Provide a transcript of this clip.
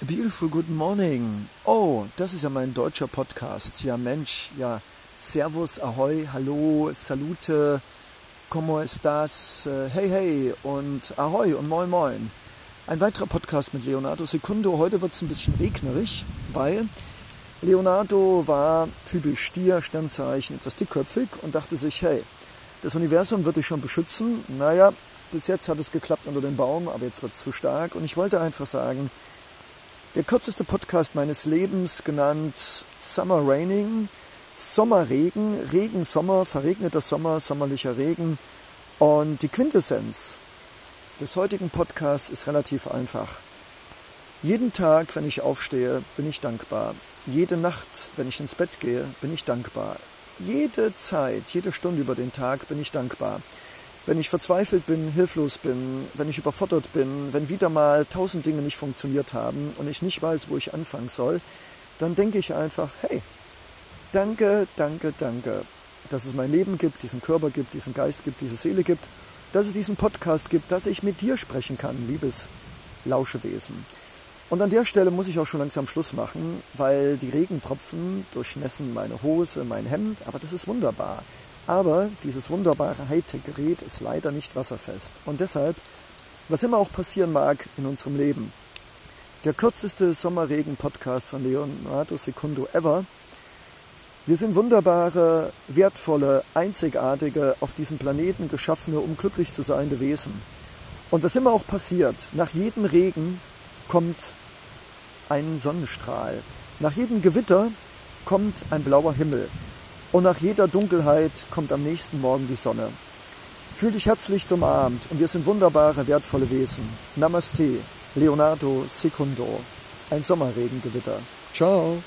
A beautiful good morning. Oh, das ist ja mein deutscher Podcast. Ja, Mensch, ja. Servus, Ahoi, Hallo, Salute, como estas, äh, hey, hey und Ahoi und Moin, Moin. Ein weiterer Podcast mit Leonardo Secundo. Heute wird es ein bisschen regnerig, weil Leonardo war typisch Stier, Sternzeichen, etwas dickköpfig und dachte sich, hey, das Universum wird dich schon beschützen. Naja, bis jetzt hat es geklappt unter dem Baum, aber jetzt wird es zu stark. Und ich wollte einfach sagen, der kürzeste Podcast meines Lebens, genannt Summer Raining, Sommerregen, Regen, Sommer, verregneter Sommer, sommerlicher Regen. Und die Quintessenz des heutigen Podcasts ist relativ einfach. Jeden Tag, wenn ich aufstehe, bin ich dankbar. Jede Nacht, wenn ich ins Bett gehe, bin ich dankbar. Jede Zeit, jede Stunde über den Tag bin ich dankbar. Wenn ich verzweifelt bin, hilflos bin, wenn ich überfordert bin, wenn wieder mal tausend Dinge nicht funktioniert haben und ich nicht weiß, wo ich anfangen soll, dann denke ich einfach, hey, danke, danke, danke, dass es mein Leben gibt, diesen Körper gibt, diesen Geist gibt, diese Seele gibt, dass es diesen Podcast gibt, dass ich mit dir sprechen kann, liebes Lauschewesen. Und an der Stelle muss ich auch schon langsam Schluss machen, weil die Regentropfen durchnässen meine Hose, mein Hemd, aber das ist wunderbar. Aber dieses wunderbare Hightech-Gerät ist leider nicht wasserfest. Und deshalb, was immer auch passieren mag in unserem Leben, der kürzeste Sommerregen-Podcast von Leonardo Secundo ever. Wir sind wunderbare, wertvolle, einzigartige, auf diesem Planeten geschaffene, um glücklich zu sein, Wesen. Und was immer auch passiert, nach jedem Regen kommt ein Sonnenstrahl. Nach jedem Gewitter kommt ein blauer Himmel. Und nach jeder Dunkelheit kommt am nächsten Morgen die Sonne. Fühl dich herzlich umarmt und wir sind wunderbare, wertvolle Wesen. Namaste, Leonardo Secundo. Ein Sommerregengewitter. Ciao.